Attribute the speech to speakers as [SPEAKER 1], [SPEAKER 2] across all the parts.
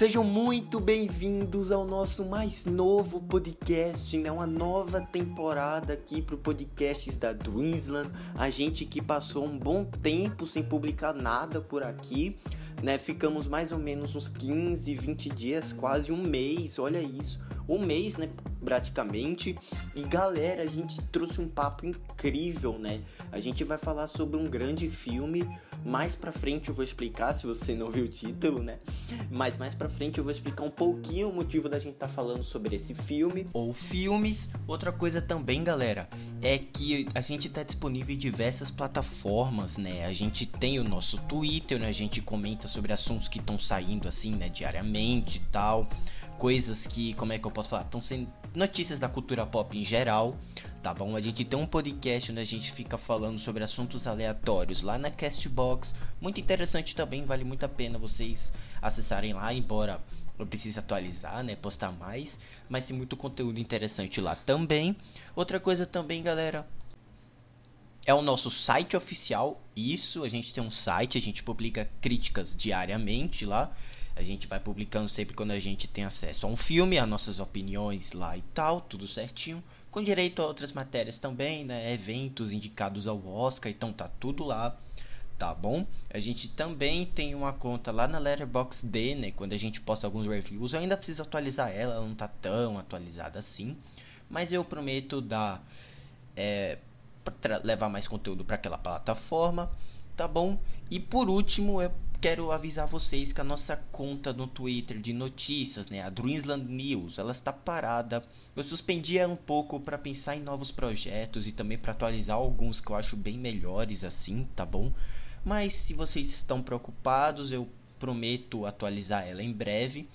[SPEAKER 1] Sejam muito bem-vindos ao nosso mais novo podcast, né? Uma nova temporada aqui pro podcasts da Dreamsland. A gente que passou um bom tempo sem publicar nada por aqui, né? Ficamos mais ou menos uns 15, 20 dias, quase um mês, olha isso. Um mês, né? Praticamente. E galera, a gente trouxe um papo incrível, né? A gente vai falar sobre um grande filme mais pra frente eu vou explicar, se você não viu o título, né? Mas mais pra frente eu vou explicar um pouquinho o motivo da gente estar tá falando sobre esse filme.
[SPEAKER 2] Ou filmes. Outra coisa também, galera, é que a gente tá disponível em diversas plataformas, né? A gente tem o nosso Twitter, né? A gente comenta sobre assuntos que estão saindo assim, né? Diariamente e tal. Coisas que, como é que eu posso falar? Estão sendo notícias da cultura pop em geral tá bom? A gente tem um podcast onde a gente fica falando sobre assuntos aleatórios lá na Castbox. Muito interessante também, vale muito a pena vocês acessarem lá, embora eu precise atualizar, né, postar mais, mas tem muito conteúdo interessante lá também. Outra coisa também, galera, é o nosso site oficial. Isso, a gente tem um site, a gente publica críticas diariamente lá. A gente vai publicando sempre quando a gente tem acesso a um filme, as nossas opiniões lá e tal, tudo certinho com direito a outras matérias também, né? Eventos indicados ao Oscar, então tá tudo lá, tá bom? A gente também tem uma conta lá na Letterboxd, né? Quando a gente posta alguns reviews, eu ainda preciso atualizar ela, ela não tá tão atualizada assim, mas eu prometo dar é, levar mais conteúdo para aquela plataforma, tá bom? E por último, eu quero avisar vocês que a nossa conta no Twitter de notícias, né, a Dreamsland News, ela está parada. Eu suspendi ela um pouco para pensar em novos projetos e também para atualizar alguns que eu acho bem melhores assim, tá bom? Mas se vocês estão preocupados, eu prometo atualizar ela em breve,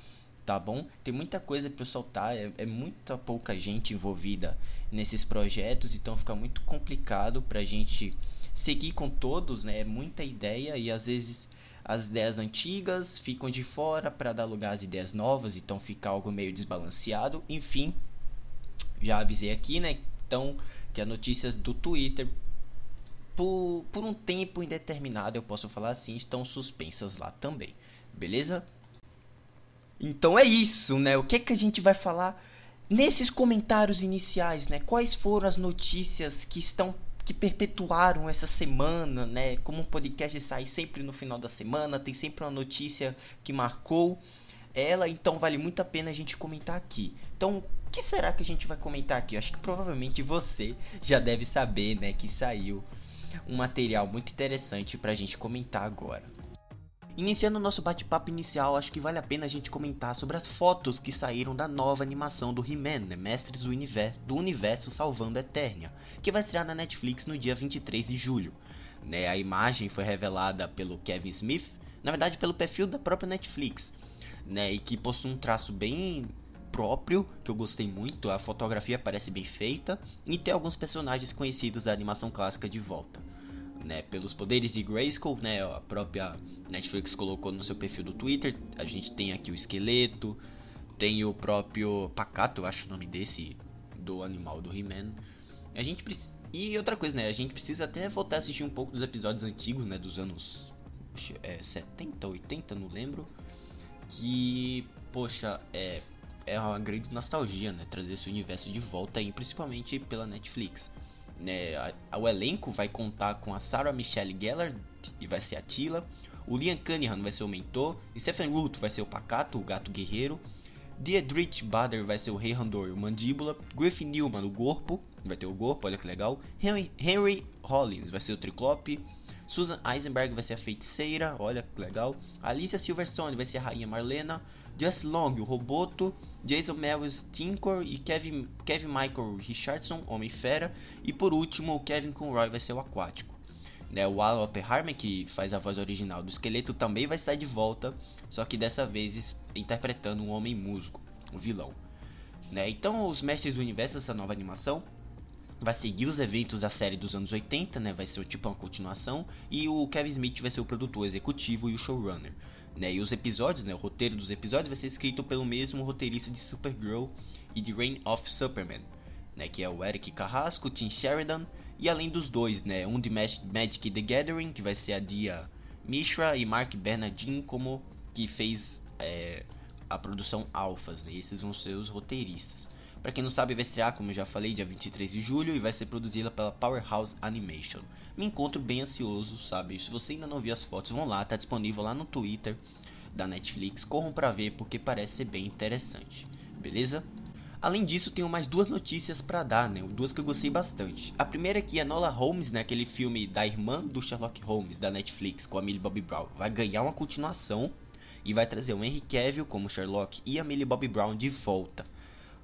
[SPEAKER 2] tá bom? Tem muita coisa para soltar, é, é muita pouca gente envolvida nesses projetos, então fica muito complicado para a gente seguir com todos, né? É muita ideia e às vezes as ideias antigas ficam de fora para dar lugar às ideias novas, então fica algo meio desbalanceado. Enfim, já avisei aqui, né? Então, que as notícias do Twitter, por, por um tempo indeterminado, eu posso falar assim, estão suspensas lá também, beleza? Então é isso, né? O que, é que a gente vai falar nesses comentários iniciais, né? Quais foram as notícias que estão que perpetuaram essa semana, né? Como um podcast sai sempre no final da semana, tem sempre uma notícia que marcou ela, então vale muito a pena a gente comentar aqui. Então, o que será que a gente vai comentar aqui? Eu acho que provavelmente você já deve saber, né, que saiu um material muito interessante pra gente comentar agora. Iniciando o nosso bate-papo inicial, acho que vale a pena a gente comentar sobre as fotos que saíram da nova animação do He-Man, né? Mestres do Universo, do Universo Salvando a Eternia, que vai estrear na Netflix no dia 23 de julho. Né? A imagem foi revelada pelo Kevin Smith, na verdade pelo perfil da própria Netflix, né? e que possui um traço bem próprio, que eu gostei muito, a fotografia parece bem feita, e tem alguns personagens conhecidos da animação clássica de volta né, pelos poderes de Grayskull, né, a própria Netflix colocou no seu perfil do Twitter. A gente tem aqui o esqueleto, tem o próprio Pacato, eu acho o nome desse do animal do He-Man. A gente precisa e outra coisa, né, a gente precisa até voltar a assistir um pouco dos episódios antigos, né, dos anos é, 70, 80, não lembro, que poxa, é é uma grande nostalgia, né, trazer esse universo de volta aí, principalmente pela Netflix. Né, o elenco vai contar com a Sarah Michelle Gellar e vai ser a Tila. O Liam Cunningham vai ser o mentor. Stephen Root vai ser o Pacato, o gato guerreiro. Dietrich Bader vai ser o Rei Randor, o Mandíbula. Griffin Newman, o Gorpo. Vai ter o Gorpo, olha que legal. Henry, Henry Rollins vai ser o Triclope. Susan Eisenberg vai ser a Feiticeira, olha que legal. Alicia Silverstone vai ser a Rainha Marlena. Just Long, o Roboto, Jason Melvins Tinkor e Kevin, Kevin Michael Richardson, Homem-Fera. E por último, o Kevin Conroy vai ser o Aquático. Né, o Alan Oppenheimer, que faz a voz original do esqueleto, também vai estar de volta, só que dessa vez interpretando um homem musgo, o um vilão. Né, então, os Mestres do Universo, essa nova animação, vai seguir os eventos da série dos anos 80, né? Vai ser tipo uma continuação. E o Kevin Smith vai ser o produtor executivo e o showrunner. Né? E os episódios, né, o roteiro dos episódios vai ser escrito pelo mesmo roteirista de Supergirl e de Reign of Superman, né, que é o Eric Carrasco, Tim Sheridan, e além dos dois, né, um de Magic the Gathering, que vai ser a Dia Mishra, e Mark Bernardin, como que fez é, a produção Alphas, né? esses vão ser os roteiristas. Para quem não sabe, vai estrear, como já falei, dia 23 de julho e vai ser produzida pela Powerhouse Animation. Me encontro bem ansioso, sabe? Se você ainda não viu as fotos, vão lá, tá disponível lá no Twitter da Netflix. Corram para ver porque parece ser bem interessante. Beleza? Além disso, tenho mais duas notícias para dar, né? Duas que eu gostei bastante. A primeira é que a Nola Holmes, né, aquele filme da irmã do Sherlock Holmes da Netflix com a Millie Bobby Brown, vai ganhar uma continuação e vai trazer o Henry Cavill como Sherlock e a Millie Bobby Brown de volta.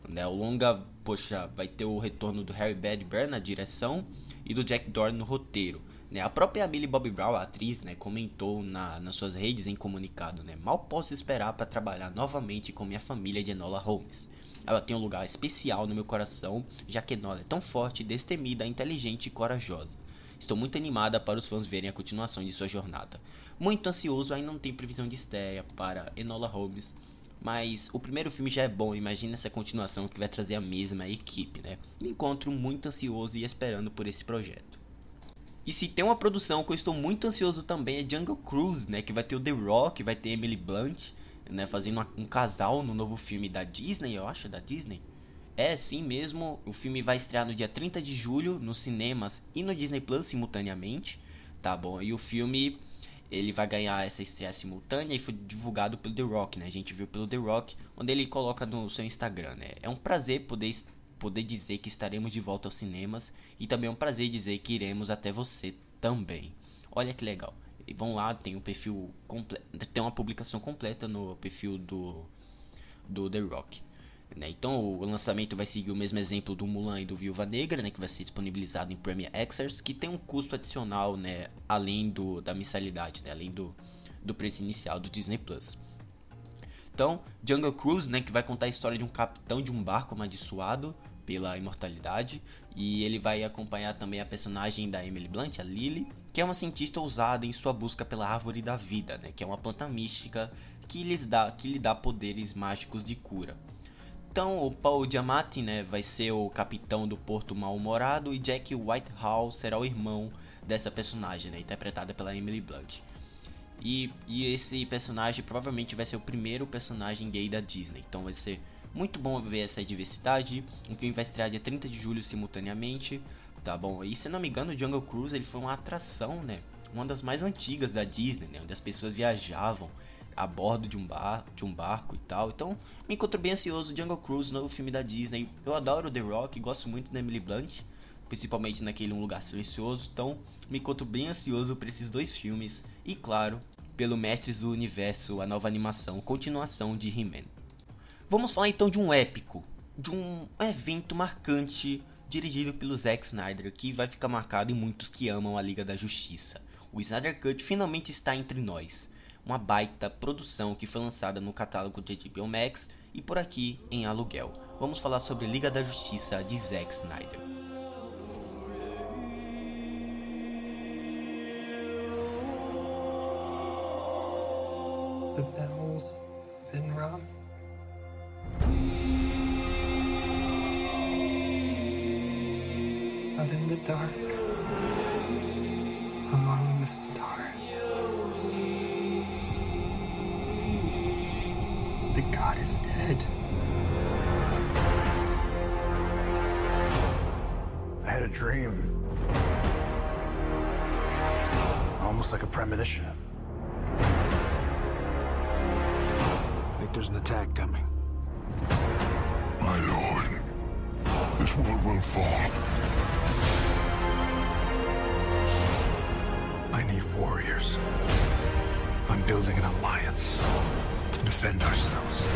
[SPEAKER 2] Né, o longa, poxa, vai ter o retorno do Harry Bradbury na direção e do Jack Dorn no roteiro. Né, a própria Millie Bobby Brown, a atriz, né, comentou na, nas suas redes em comunicado, né, mal posso esperar para trabalhar novamente com minha família de Enola Holmes. Ela tem um lugar especial no meu coração, já que Enola é tão forte, destemida, inteligente e corajosa. Estou muito animada para os fãs verem a continuação de sua jornada. Muito ansioso, ainda não tem previsão de estreia para Enola Holmes, mas o primeiro filme já é bom, imagina essa continuação que vai trazer a mesma equipe, né? Me encontro muito ansioso e esperando por esse projeto. E se tem uma produção que eu estou muito ansioso também é Jungle Cruise, né? Que vai ter o The Rock, vai ter Emily Blunt, né? Fazendo um casal no novo filme da Disney, eu acho, da Disney. É, sim mesmo. O filme vai estrear no dia 30 de julho nos cinemas e no Disney Plus simultaneamente, tá bom? E o filme ele vai ganhar essa estreia simultânea e foi divulgado pelo The Rock, né? A gente viu pelo The Rock, onde ele coloca no seu Instagram, né? É um prazer poder, poder dizer que estaremos de volta aos cinemas e também é um prazer dizer que iremos até você também. Olha que legal. E vão lá, tem um perfil completo, tem uma publicação completa no perfil do do The Rock. Né? Então o lançamento vai seguir o mesmo exemplo do Mulan e do Viúva Negra, né? que vai ser disponibilizado em Premier Access, que tem um custo adicional, né? além do, da mensalidade, né? além do, do preço inicial do Disney Plus. Então, Jungle Cruise, né, que vai contar a história de um capitão de um barco amaldiçoado pela imortalidade, e ele vai acompanhar também a personagem da Emily Blunt, a Lily, que é uma cientista ousada em sua busca pela árvore da vida, né, que é uma planta mística que lhes dá que lhe dá poderes mágicos de cura. Então, o Paul Giamatti, né, vai ser o capitão do Porto Mal-Humorado e Jack Whitehall será o irmão dessa personagem, né, interpretada pela Emily Blunt. E, e esse personagem provavelmente vai ser o primeiro personagem gay da Disney, então vai ser muito bom ver essa diversidade. O filme vai estrear dia 30 de julho simultaneamente, tá bom? E se não me engano, o Jungle Cruise ele foi uma atração, né, uma das mais antigas da Disney, né, onde as pessoas viajavam a bordo de um, bar, de um barco e tal. Então, me encontro bem ansioso. Jungle Cruise, novo filme da Disney. Eu adoro The Rock, gosto muito da Emily Blunt, principalmente naquele Um Lugar Silencioso. Então, me encontro bem ansioso por esses dois filmes. E, claro, pelo Mestres do Universo, a nova animação, continuação de He-Man. Vamos falar então de um épico, de um evento marcante dirigido pelo Zack Snyder, que vai ficar marcado em muitos que amam a Liga da Justiça. O Snyder Cut finalmente está entre nós uma baita produção que foi lançada no catálogo de HBO Max e por aqui em aluguel. Vamos falar sobre Liga da Justiça de Zack Snyder. The bell's been rung. Out in the dark,
[SPEAKER 3] dream. Almost like a premonition. I think there's an attack coming.
[SPEAKER 4] My lord, this world will fall.
[SPEAKER 3] I need warriors. I'm building an alliance to defend ourselves.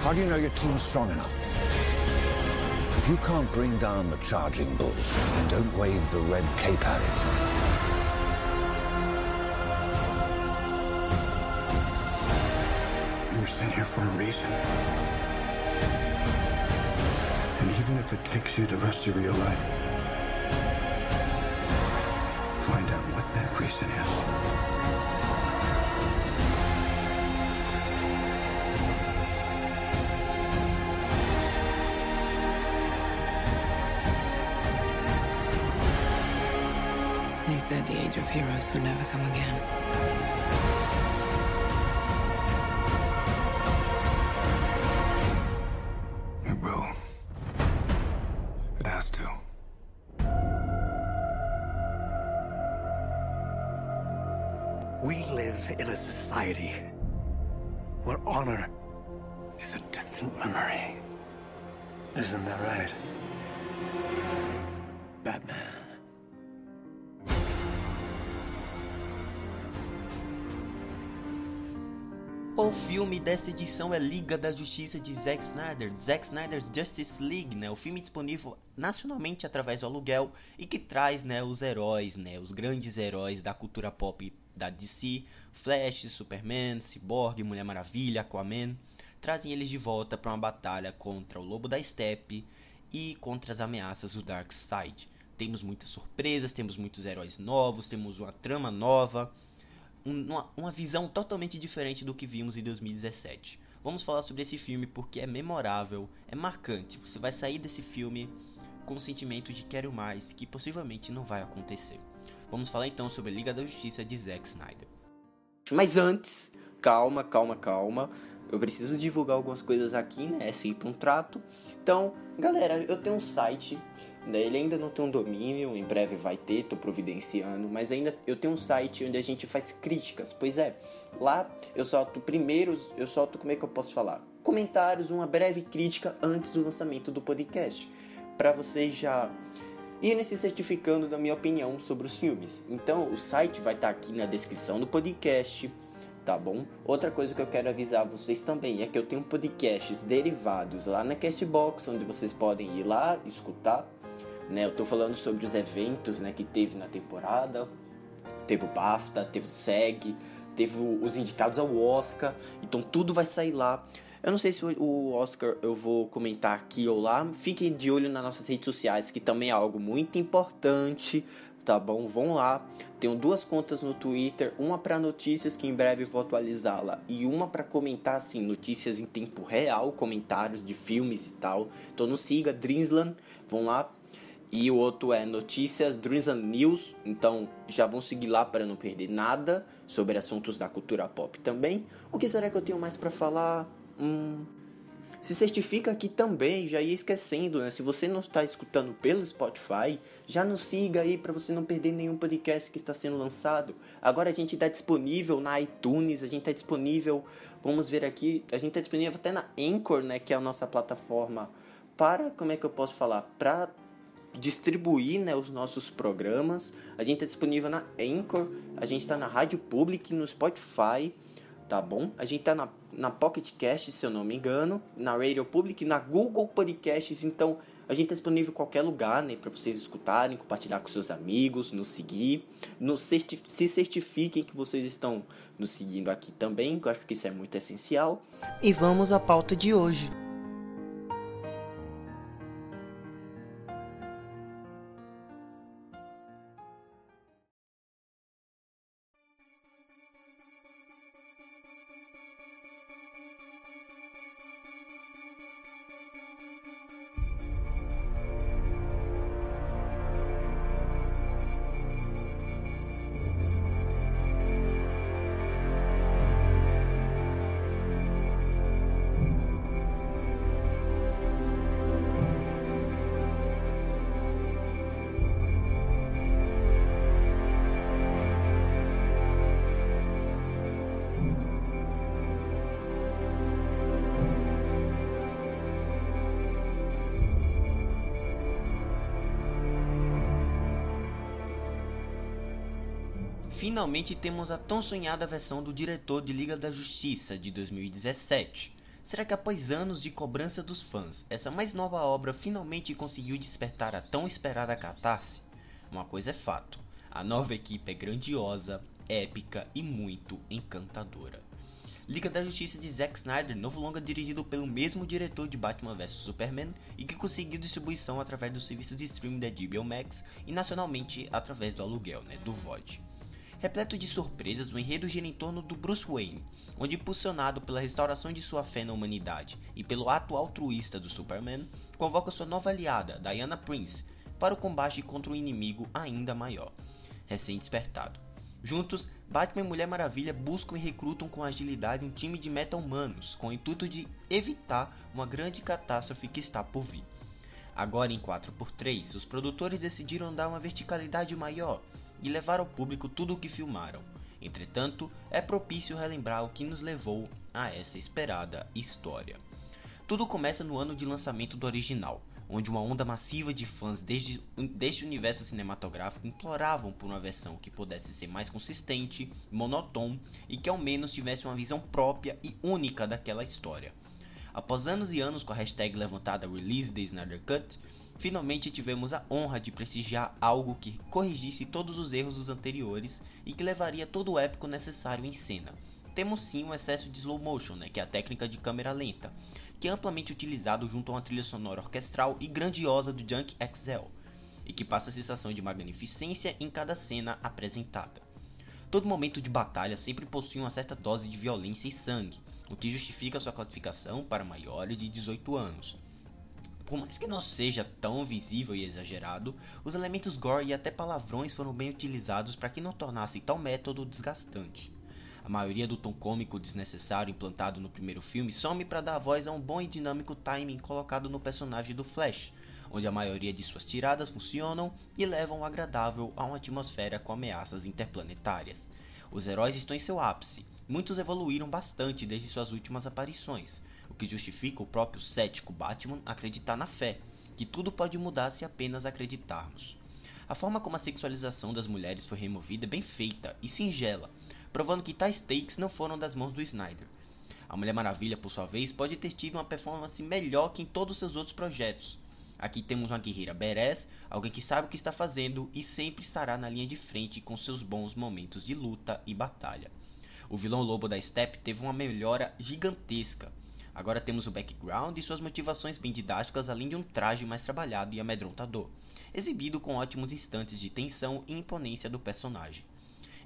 [SPEAKER 5] How do you know your team's strong enough? If you can't bring down the charging bull, then don't wave the red cape at it.
[SPEAKER 3] You were sent here for a reason. And even if it takes you the rest of your life, find out what that reason is.
[SPEAKER 6] village of heroes who never come again. It will. It has to.
[SPEAKER 3] We live in a society where honor is a distant memory. Isn't that right? Batman.
[SPEAKER 2] O filme dessa edição é Liga da Justiça de Zack Snyder, Zack Snyder's Justice League, né? O filme disponível nacionalmente através do aluguel e que traz, né, os heróis, né, os grandes heróis da cultura pop da DC, Flash, Superman, Cyborg, Mulher Maravilha, Aquaman, trazem eles de volta para uma batalha contra o Lobo da Steppe e contra as ameaças do Darkseid. Temos muitas surpresas, temos muitos heróis novos, temos uma trama nova uma, uma visão totalmente diferente do que vimos em 2017. Vamos falar sobre esse filme porque é memorável, é marcante. Você vai sair desse filme com o sentimento de quero mais, que possivelmente não vai acontecer. Vamos falar então sobre Liga da Justiça de Zack Snyder.
[SPEAKER 1] Mas antes, calma, calma, calma. Eu preciso divulgar algumas coisas aqui, né? É sempre um trato. Então, galera, eu tenho um site né? Ele ainda não tem um domínio, em breve vai ter, tô providenciando, mas ainda eu tenho um site onde a gente faz críticas. Pois é, lá eu solto primeiro, eu solto como é que eu posso falar? Comentários, uma breve crítica antes do lançamento do podcast, para vocês já irem se certificando da minha opinião sobre os filmes. Então, o site vai estar tá aqui na descrição do podcast tá bom? Outra coisa que eu quero avisar vocês também é que eu tenho podcasts derivados lá na Castbox, onde vocês podem ir lá escutar né? Eu tô falando sobre os eventos, né, que teve na temporada. Teve o BAFTA, teve o SEG, teve os indicados ao Oscar. Então tudo vai sair lá. Eu não sei se o Oscar eu vou comentar aqui ou lá. Fiquem de olho nas nossas redes sociais, que também é algo muito importante, tá bom? Vão lá. Tenho duas contas no Twitter, uma para notícias que em breve vou atualizá-la e uma para comentar assim notícias em tempo real, comentários de filmes e tal. Então não siga Dreamsland, vão lá, e o outro é Notícias Dreams and News. Então já vão seguir lá para não perder nada sobre assuntos da cultura pop também. O que será que eu tenho mais para falar? Hum, se certifica aqui também, já ia esquecendo, né? Se você não está escutando pelo Spotify, já nos siga aí para você não perder nenhum podcast que está sendo lançado. Agora a gente está disponível na iTunes, a gente está disponível, vamos ver aqui, a gente está disponível até na Anchor, né? Que é a nossa plataforma para, como é que eu posso falar? Para distribuir né, os nossos programas. A gente está disponível na Anchor, a gente está na Rádio Public, no Spotify, tá bom? A gente está na, na Pocket Cast, se eu não me engano, na Radio Public, na Google Podcasts, então a gente está disponível em qualquer lugar, né, para vocês escutarem, compartilhar com seus amigos, nos seguir, nos certif se certifiquem que vocês estão nos seguindo aqui também, que eu acho que isso é muito essencial.
[SPEAKER 2] E vamos à pauta de hoje. Finalmente temos a tão sonhada versão do diretor de Liga da Justiça de 2017. Será que após anos de cobrança dos fãs, essa mais nova obra finalmente conseguiu despertar a tão esperada catarse? Uma coisa é fato: a nova equipe é grandiosa, épica e muito encantadora. Liga da Justiça de Zack Snyder, novo longa dirigido pelo mesmo diretor de Batman vs Superman e que conseguiu distribuição através do serviço de streaming da HBO Max e nacionalmente através do aluguel, né, do VOD. Repleto de surpresas, o enredo gira em torno do Bruce Wayne, onde impulsionado pela restauração de sua fé na humanidade e pelo ato altruísta do Superman, convoca sua nova aliada, Diana Prince, para o combate contra um inimigo ainda maior, recém-despertado. Juntos, Batman e Mulher Maravilha buscam e recrutam com agilidade um time de meta-humanos, com o intuito de evitar uma grande catástrofe que está por vir. Agora em 4x3, os produtores decidiram dar uma verticalidade maior e levar ao público tudo o que filmaram. Entretanto, é propício relembrar o que nos levou a essa esperada história. Tudo começa no ano de lançamento do original, onde uma onda massiva de fãs desde, deste universo cinematográfico imploravam por uma versão que pudesse ser mais consistente, monotônica e que ao menos tivesse uma visão própria e única daquela história. Após anos e anos com a hashtag levantada Release the Snyder Cut, finalmente tivemos a honra de prestigiar algo que corrigisse todos os erros dos anteriores e que levaria todo o épico necessário em cena. Temos sim um excesso de slow motion, né, que é a técnica de câmera lenta, que é amplamente utilizado junto a uma trilha sonora orquestral e grandiosa do Junk XL, e que passa a sensação de magnificência em cada cena apresentada. Todo momento de batalha sempre possui uma certa dose de violência e sangue, o que justifica sua classificação para maiores de 18 anos. Por mais que não seja tão visível e exagerado, os elementos gore e até palavrões foram bem utilizados para que não tornasse tal método desgastante. A maioria do tom cômico desnecessário implantado no primeiro filme some para dar voz a um bom e dinâmico timing colocado no personagem do Flash, onde a maioria de suas tiradas funcionam e levam o agradável a uma atmosfera com ameaças interplanetárias. Os heróis estão em seu ápice, muitos evoluíram bastante desde suas últimas aparições, o que justifica o próprio cético Batman acreditar na fé, que tudo pode mudar se apenas acreditarmos. A forma como a sexualização das mulheres foi removida é bem feita e singela, provando que tais takes não foram das mãos do Snyder. A Mulher Maravilha, por sua vez, pode ter tido uma performance melhor que em todos seus outros projetos. Aqui temos uma guerreira badass, alguém que sabe o que está fazendo e sempre estará na linha de frente com seus bons momentos de luta e batalha. O vilão lobo da Step teve uma melhora gigantesca. Agora temos o background e suas motivações bem didáticas, além de um traje mais trabalhado e amedrontador, exibido com ótimos instantes de tensão e imponência do personagem.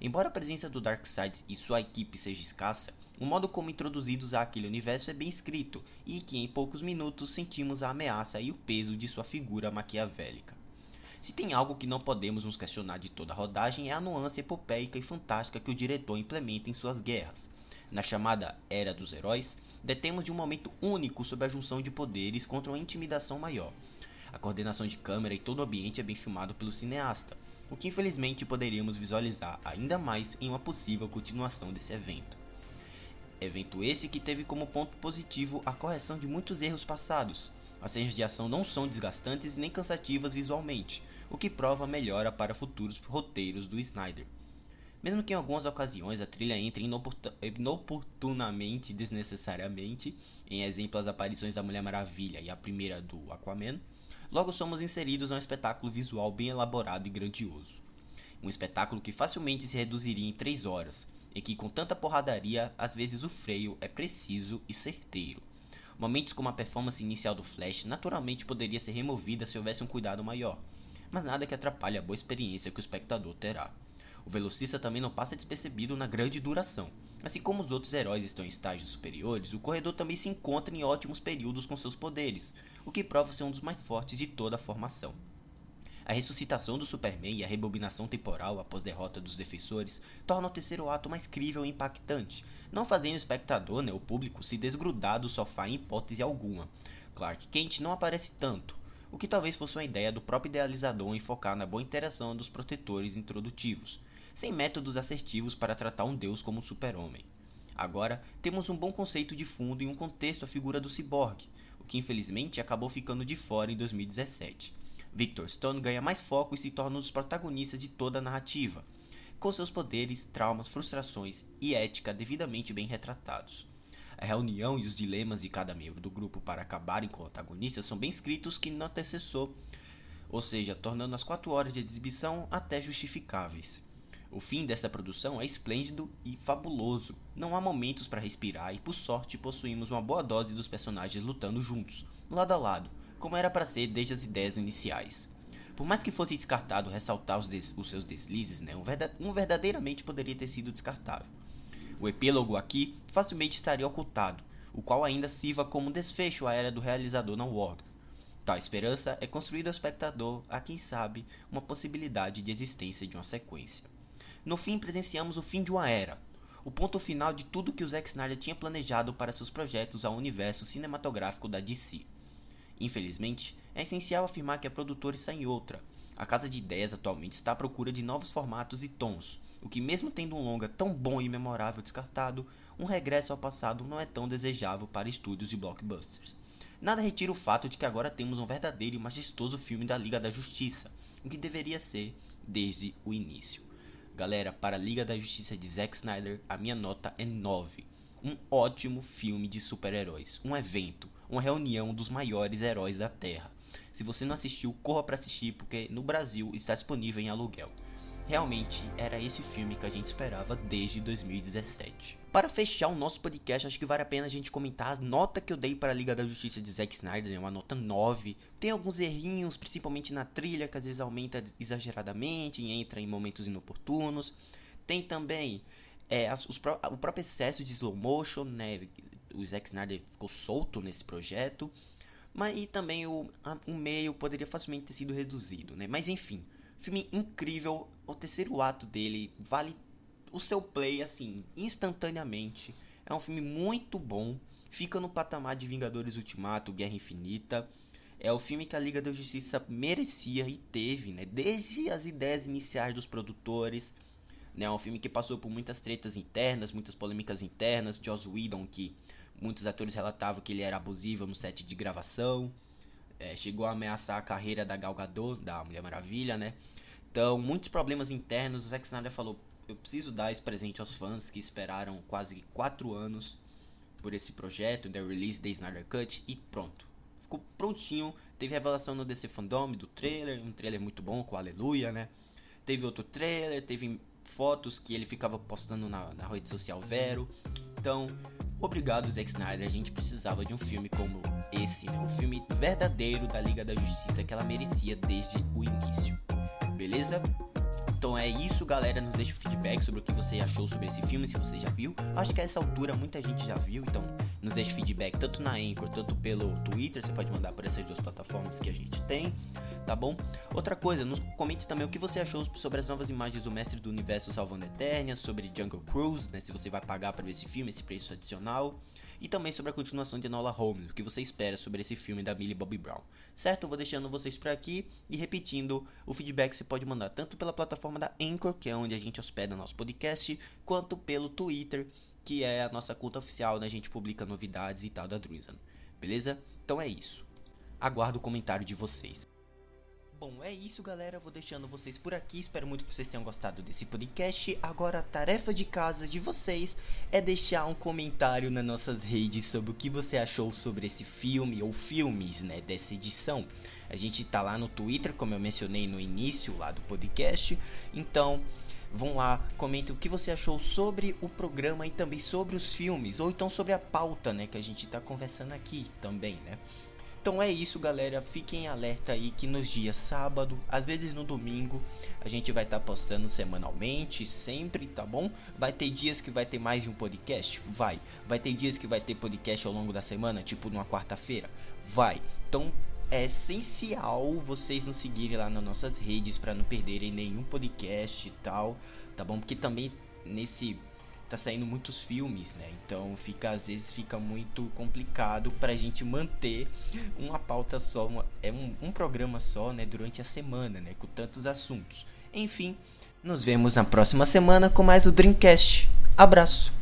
[SPEAKER 2] Embora a presença do Darkseid e sua equipe seja escassa, o modo como introduzidos àquele universo é bem escrito e que em poucos minutos sentimos a ameaça e o peso de sua figura maquiavélica. Se tem algo que não podemos nos questionar de toda a rodagem é a nuance epopeica e fantástica que o diretor implementa em suas guerras. Na chamada Era dos Heróis, detemos de um momento único sobre a junção de poderes contra uma intimidação maior, a coordenação de câmera e todo o ambiente é bem filmado pelo cineasta, o que infelizmente poderíamos visualizar ainda mais em uma possível continuação desse evento. Evento esse que teve como ponto positivo a correção de muitos erros passados. As cenas de ação não são desgastantes nem cansativas visualmente, o que prova melhora para futuros roteiros do Snyder. Mesmo que em algumas ocasiões a trilha entre inoportunamente e desnecessariamente, em exemplo as aparições da Mulher Maravilha e a primeira do Aquaman, logo somos inseridos a um espetáculo visual bem elaborado e grandioso. Um espetáculo que facilmente se reduziria em 3 horas, e que com tanta porradaria, às vezes o freio é preciso e certeiro. Momentos como a performance inicial do Flash naturalmente poderia ser removida se houvesse um cuidado maior, mas nada que atrapalhe a boa experiência que o espectador terá. O velocista também não passa despercebido na grande duração. Assim como os outros heróis estão em estágios superiores, o corredor também se encontra em ótimos períodos com seus poderes, o que prova ser um dos mais fortes de toda a formação. A ressuscitação do Superman e a rebobinação temporal após derrota dos defensores tornam o terceiro ato mais crível e impactante, não fazendo o espectador, né, o público, se desgrudar do sofá em hipótese alguma. Clark Kent não aparece tanto, o que talvez fosse uma ideia do próprio idealizador em focar na boa interação dos protetores introdutivos, sem métodos assertivos para tratar um deus como um super-homem. Agora, temos um bom conceito de fundo e um contexto a figura do ciborgue, o que infelizmente acabou ficando de fora em 2017. Victor Stone ganha mais foco e se torna um dos protagonistas de toda a narrativa, com seus poderes, traumas, frustrações e ética devidamente bem retratados. A reunião e os dilemas de cada membro do grupo para acabarem com o antagonista são bem escritos que não antecessou, ou seja, tornando as 4 horas de exibição até justificáveis. O fim dessa produção é esplêndido e fabuloso. Não há momentos para respirar e por sorte possuímos uma boa dose dos personagens lutando juntos, lado a lado, como era para ser desde as ideias iniciais. Por mais que fosse descartado ressaltar os, des os seus deslizes, né, um, verdade um verdadeiramente poderia ter sido descartável. O epílogo aqui facilmente estaria ocultado, o qual ainda sirva como desfecho à era do realizador não Ward. Tal esperança é construída ao espectador a quem sabe uma possibilidade de existência de uma sequência. No fim, presenciamos o fim de uma era, o ponto final de tudo que o Zack Snyder tinha planejado para seus projetos ao universo cinematográfico da DC. Infelizmente, é essencial afirmar que a produtora está em outra. A Casa de Ideias atualmente está à procura de novos formatos e tons, o que, mesmo tendo um longa tão bom e memorável descartado, um regresso ao passado não é tão desejável para estúdios e blockbusters. Nada retira o fato de que agora temos um verdadeiro e majestoso filme da Liga da Justiça, o que deveria ser desde o início. Galera, para a Liga da Justiça de Zack Snyder, a minha nota é 9. Um ótimo filme de super-heróis, um evento, uma reunião dos maiores heróis da Terra. Se você não assistiu, corra para assistir porque no Brasil está disponível em aluguel. Realmente era esse filme que a gente esperava desde 2017. Para fechar o nosso podcast, acho que vale a pena a gente comentar a nota que eu dei para a Liga da Justiça de Zack Snyder, é uma nota 9. Tem alguns errinhos, principalmente na trilha, que às vezes aumenta exageradamente e entra em momentos inoportunos. Tem também é, os, o próprio excesso de slow motion, né? O Zack Snyder ficou solto nesse projeto. Mas e também o, a, o meio poderia facilmente ter sido reduzido, né? Mas enfim, filme incrível. O terceiro ato dele vale o seu play assim instantaneamente. É um filme muito bom. Fica no patamar de Vingadores Ultimato, Guerra Infinita. É o filme que a Liga da Justiça merecia e teve, né? Desde as ideias iniciais dos produtores. Né? É um filme que passou por muitas tretas internas, muitas polêmicas internas. Joss Whedon, que muitos atores relatavam que ele era abusivo no set de gravação. É, chegou a ameaçar a carreira da Gal Gadot, da Mulher Maravilha, né? Então, muitos problemas internos. O Zack Snyder falou: eu preciso dar esse presente aos fãs que esperaram quase 4 anos por esse projeto, The Release the Snyder Cut, e pronto. Ficou prontinho. Teve revelação no DC Fandom do trailer, um trailer muito bom com Aleluia, né? Teve outro trailer, teve fotos que ele ficava postando na, na rede social Vero. Então, obrigado Zack Snyder, a gente precisava de um filme como esse, né? Um filme verdadeiro da Liga da Justiça que ela merecia desde o início. Beleza? Então é isso, galera. Nos deixa o feedback sobre o que você achou sobre esse filme, se você já viu. Acho que a essa altura muita gente já viu, então nos deixa feedback tanto na Anchor, tanto pelo Twitter. Você pode mandar por essas duas plataformas que a gente tem, tá bom? Outra coisa, nos comente também o que você achou sobre as novas imagens do Mestre do Universo Salvando Eternia, sobre Jungle Cruise, né? Se você vai pagar para ver esse filme, esse preço adicional e também sobre a continuação de Enola Holmes, o que você espera sobre esse filme da Millie Bobby Brown. Certo? Eu vou deixando vocês por aqui e repetindo, o feedback você pode mandar tanto pela plataforma da Anchor, que é onde a gente hospeda nosso podcast, quanto pelo Twitter, que é a nossa conta oficial, onde a gente publica novidades e tal da Druisan. Beleza? Então é isso. Aguardo o comentário de vocês. Bom, é isso, galera. Vou deixando vocês por aqui. Espero muito que vocês tenham gostado desse podcast. Agora, a tarefa de casa de vocês é deixar um comentário nas nossas redes sobre o que você achou sobre esse filme ou filmes, né, dessa edição. A gente tá lá no Twitter, como eu mencionei no início lá do podcast. Então, vão lá, comentem o que você achou sobre o programa e também sobre os filmes, ou então sobre a pauta, né, que a gente tá conversando aqui também, né? Então é isso, galera. Fiquem alerta aí que nos dias sábado, às vezes no domingo, a gente vai estar tá postando semanalmente, sempre, tá bom? Vai ter dias que vai ter mais de um podcast? Vai. Vai ter dias que vai ter podcast ao longo da semana, tipo numa quarta-feira? Vai. Então é essencial vocês nos seguirem lá nas nossas redes para não perderem nenhum podcast e tal, tá bom? Porque também nesse tá saindo muitos filmes, né? Então fica às vezes fica muito complicado pra gente manter uma pauta só, uma, é um, um programa só, né, durante a semana, né, com tantos assuntos. Enfim, nos vemos na próxima semana com mais o Dreamcast. Abraço.